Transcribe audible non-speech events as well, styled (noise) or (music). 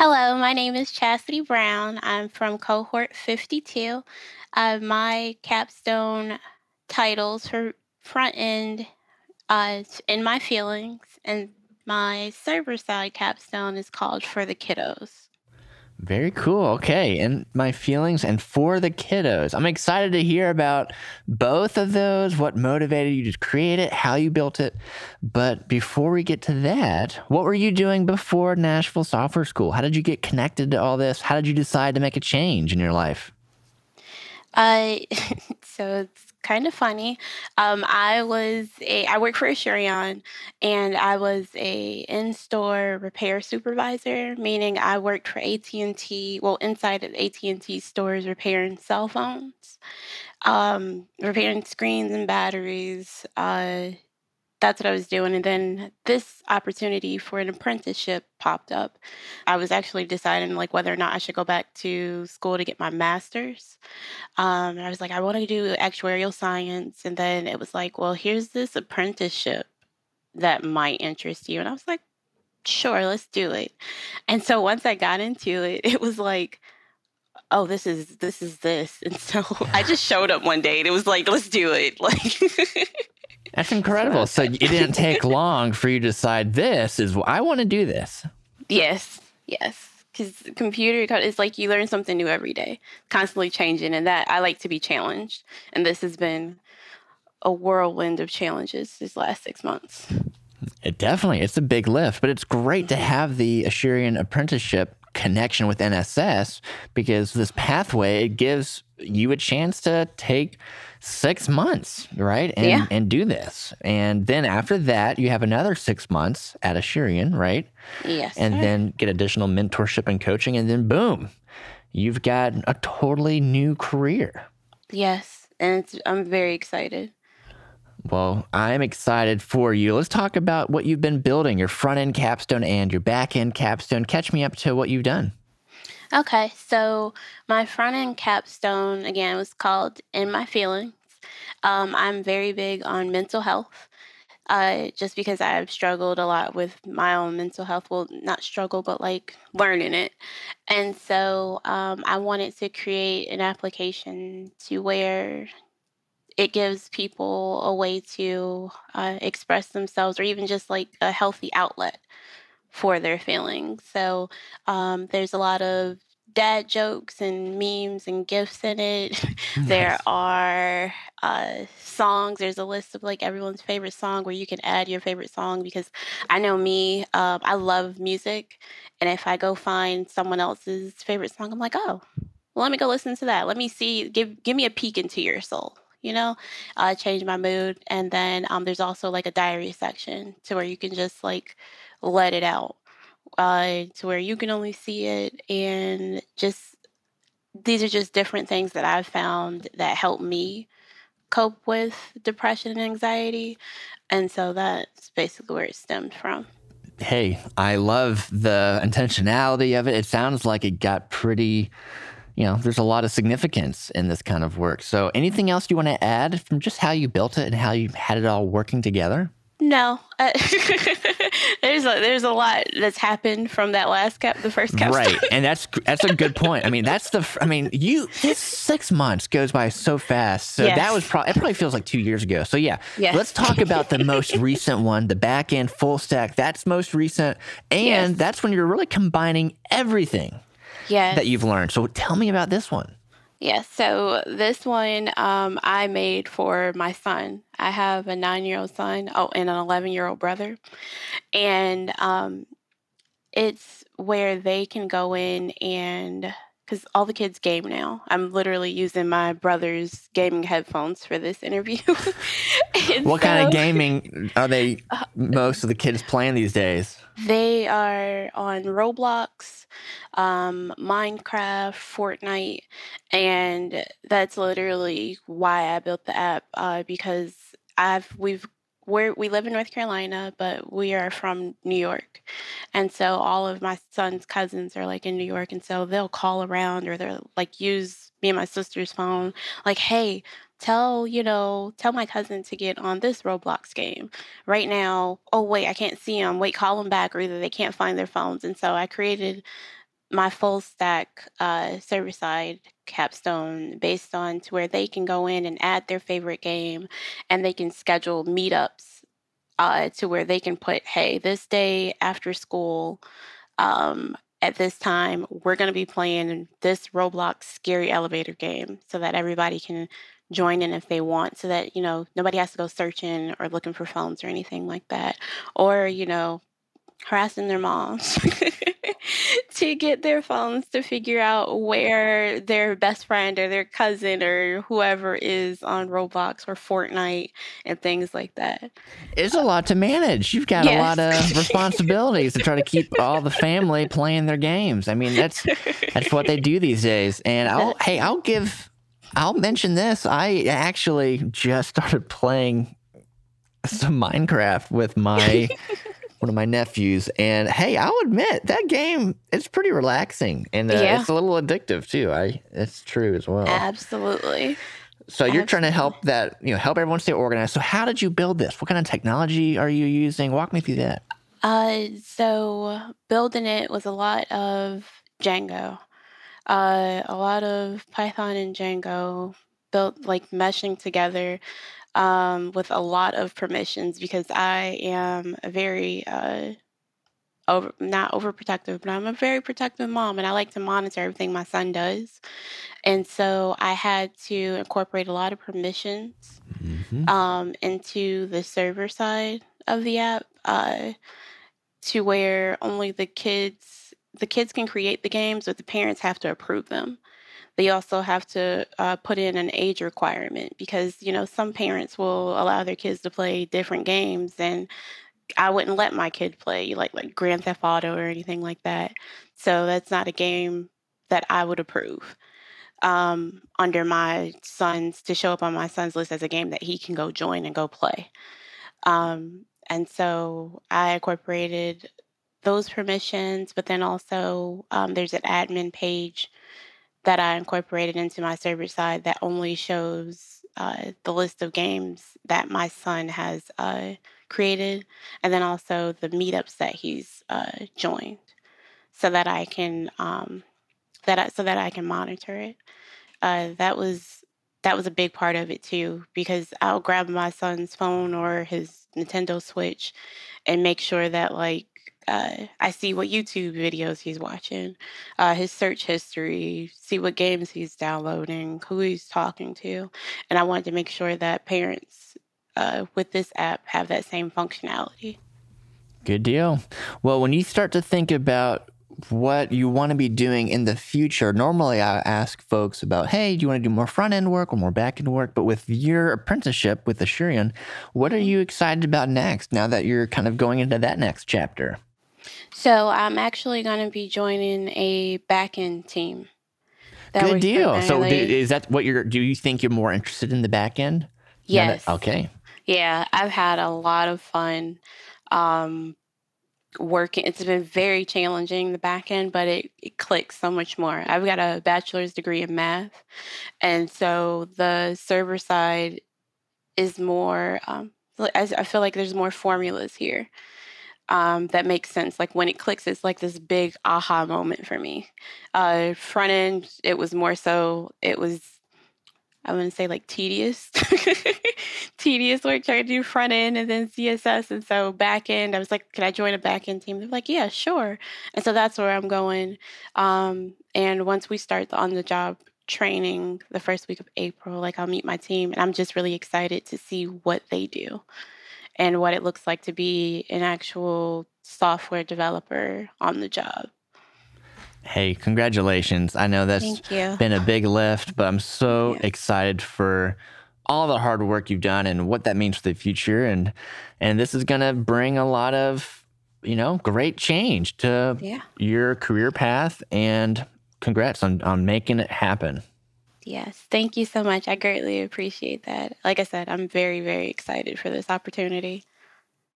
Hello, my name is Chasity Brown. I'm from cohort 52. Uh, my capstone titles for front end uh, in my feelings, and my server side capstone is called For the Kiddos. Very cool. Okay. And my feelings and for the kiddos. I'm excited to hear about both of those, what motivated you to create it, how you built it. But before we get to that, what were you doing before Nashville Software School? How did you get connected to all this? How did you decide to make a change in your life? Uh, (laughs) so it's kind of funny. Um, I was a I work for Asurion, and I was a in-store repair supervisor, meaning I worked for AT and T. Well, inside of AT and T stores, repairing cell phones, um, repairing screens and batteries. Uh, that's what I was doing. And then this opportunity for an apprenticeship popped up. I was actually deciding like whether or not I should go back to school to get my master's. Um, I was like, I want to do actuarial science. And then it was like, well, here's this apprenticeship that might interest you. And I was like, sure, let's do it. And so once I got into it, (laughs) it was like, oh this is this is this and so (laughs) i just showed up one day and it was like let's do it (laughs) like That's incredible. So it didn't take (laughs) long for you to decide this is I want to do this. Yes, yes. Because computer is like you learn something new every day, constantly changing, and that I like to be challenged. And this has been a whirlwind of challenges these last six months. It definitely it's a big lift, but it's great to mm-hmm. have the Asurion apprenticeship connection with NSS because this pathway it gives you a chance to take six months, right? And Yeah. and do this. And then after that, you have another six months at Asurion, right? Yes. And sir. then get additional mentorship and coaching, and then boom, you've got a totally new career. yes, and it's, I'm very excited. Well, I'm excited for you. Let's talk about what you've been building, your front end capstone and your back end capstone. Catch me up to what you've done. Okay, so my front end capstone again was called In My Feelings. Um, I'm very big on mental health. Uh, just because I've struggled a lot with my own mental health. Well, not struggle, but like learning it. And so um, I wanted to create an application to where it gives people a way to uh, express themselves or even just like a healthy outlet for their feelings. So um, there's a lot of dad jokes and memes and gifs in it. (laughs) (laughs) there are uh, songs. There's a list of like everyone's favorite song where you can add your favorite song because I know me, um, I love music. And if I go find someone else's favorite song, I'm like, oh, well, let me go listen to that. Let me see, give give me a peek into your soul. You know, uh, change my mood. And then um, there's also like a diary section to where you can just like let it out, uh, to where you can only see it and just these are just different things that I've found that help me cope with depression and anxiety. And so that's basically where it stemmed from. Hey, I love the intentionality of it. It sounds like it got pretty, you know, there's a lot of significance in this kind of work. So, anything else you want to add from just how you built it and how you had it all working together? No, uh, (laughs) there's a, there's a lot that's happened from that last cap, the first cap. Right, (laughs) and that's that's a good point. I mean, that's the. I mean, you this six months goes by so fast. So that was probably it. Probably feels like two years ago. So yeah, Yes. let's talk about the most (laughs) recent one, the back end full stack. That's most recent, and Yes. that's when you're really combining everything Yes. that you've learned. So tell me about this one. Yes. So this one um, I made for my son. I have a nine-year-old son. Oh, and an eleven-year-old brother, and um, it's where they can go in and because all the kids game now. I'm literally using my brother's gaming headphones for this interview. (laughs) What kind of gaming are they? (laughs) Most of the kids playing these days. They are on Roblox, um, Minecraft, Fortnite, and that's literally why I built the app uh, because I've we've we're, we live in North Carolina, but we are from New York, and so all of my son's cousins are like in New York, and so they'll call around or they'll like use me and my sister's phone, like, hey. Tell you know, tell my cousin to get on this Roblox game right now. Oh wait, I can't see them. Wait, call them back, or either they can't find their phones. And so I created my full stack uh, server side capstone based on to where they can go in and add their favorite game and they can schedule meetups uh, to where they can put, hey, this day after school, um, at this time, we're going to be playing this Roblox scary elevator game so that everybody can join in if they want so that you know nobody has to go searching or looking for phones or anything like that. Or you know harassing their moms (laughs) to get their phones to figure out where their best friend or their cousin or whoever is on Roblox or Fortnite and things like that. It's a lot to manage. You've got yes. a lot of (laughs) responsibilities to try to keep all the family playing their games. I mean, that's that's what they do these days. And (laughs) I'll hey, I'll give I'll mention this. I actually just started playing some Minecraft with my one of my nephews, and hey, I'll admit that game it's pretty relaxing and uh, yeah. it's a little addictive too. I it's true as well. Absolutely. So you're Absolutely. trying to help that you know help everyone stay organized. So how did you build this? What kind of technology are you using? Walk me through that. Uh, so building it was a lot of Django, uh, a lot of Python and Django built like meshing together um, with a lot of permissions because I am a very uh, over not overprotective, but I'm a very protective mom, and I like to monitor everything my son does. And so I had to incorporate a lot of permissions mm-hmm. um, into the server side of the app uh, to where only the kids the kids can create the games, but the parents have to approve them they also have to uh, put in an age requirement because you know some parents will allow their kids to play different games and I wouldn't let my kid play like like Grand Theft Auto or anything like that. So that's not a game that I would approve um, under my son's to show up on my son's list as a game that he can go join and go play. Um, and so I incorporated those permissions, but then also um, there's an admin page that I incorporated into my server side that only shows uh, the list of games that my son has uh, created, and then also the meetups that he's uh, joined, so that I can um, that I, so that I can monitor it. Uh, that was that was a big part of it too, because I'll grab my son's phone or his Nintendo Switch and make sure that like uh, I see what YouTube videos he's watching, uh, his search history, see what games he's downloading, who he's talking to. And I wanted to make sure that parents uh, with this app have that same functionality. Good deal. Well, when you start to think about what you want to be doing in the future, normally I ask folks about, hey, do you want to do more front end work or more back end work? But with your apprenticeship with Asurion, what are mm-hmm. you excited about next now that you're kind of going into that next chapter? So I'm actually going to be joining a back end team. Good deal. So do, is that what you're? Do you think you're more interested in the back end? Yes. That, okay. Yeah, I've had a lot of fun um, working. It's been very challenging the back end, but it, it clicks so much more. I've got a bachelor's degree in math, and so the server side is more. Um, I feel like there's more formulas here um, that makes sense. Like when it clicks, it's like this big aha moment for me. Uh, front end, it was more so, it was, I wouldn't say like tedious, (laughs) tedious work trying to do front end and then CSS. And so back end, I was like, can I join a back end team? They're like, yeah, sure. And so that's where I'm going. Um, and once we start the on the job training the first week of April, like I'll meet my team and I'm just really excited to see what they do and what it looks like to be an actual software developer on the job. Hey, congratulations. I know that's been a big lift, but I'm so excited for all the hard work you've done and what that means for the future and and this is going to bring a lot of, you know, great change to yeah. your career path and congrats on on making it happen. Yes, thank you so much. I greatly appreciate that. Like I said, I'm very, very excited for this opportunity.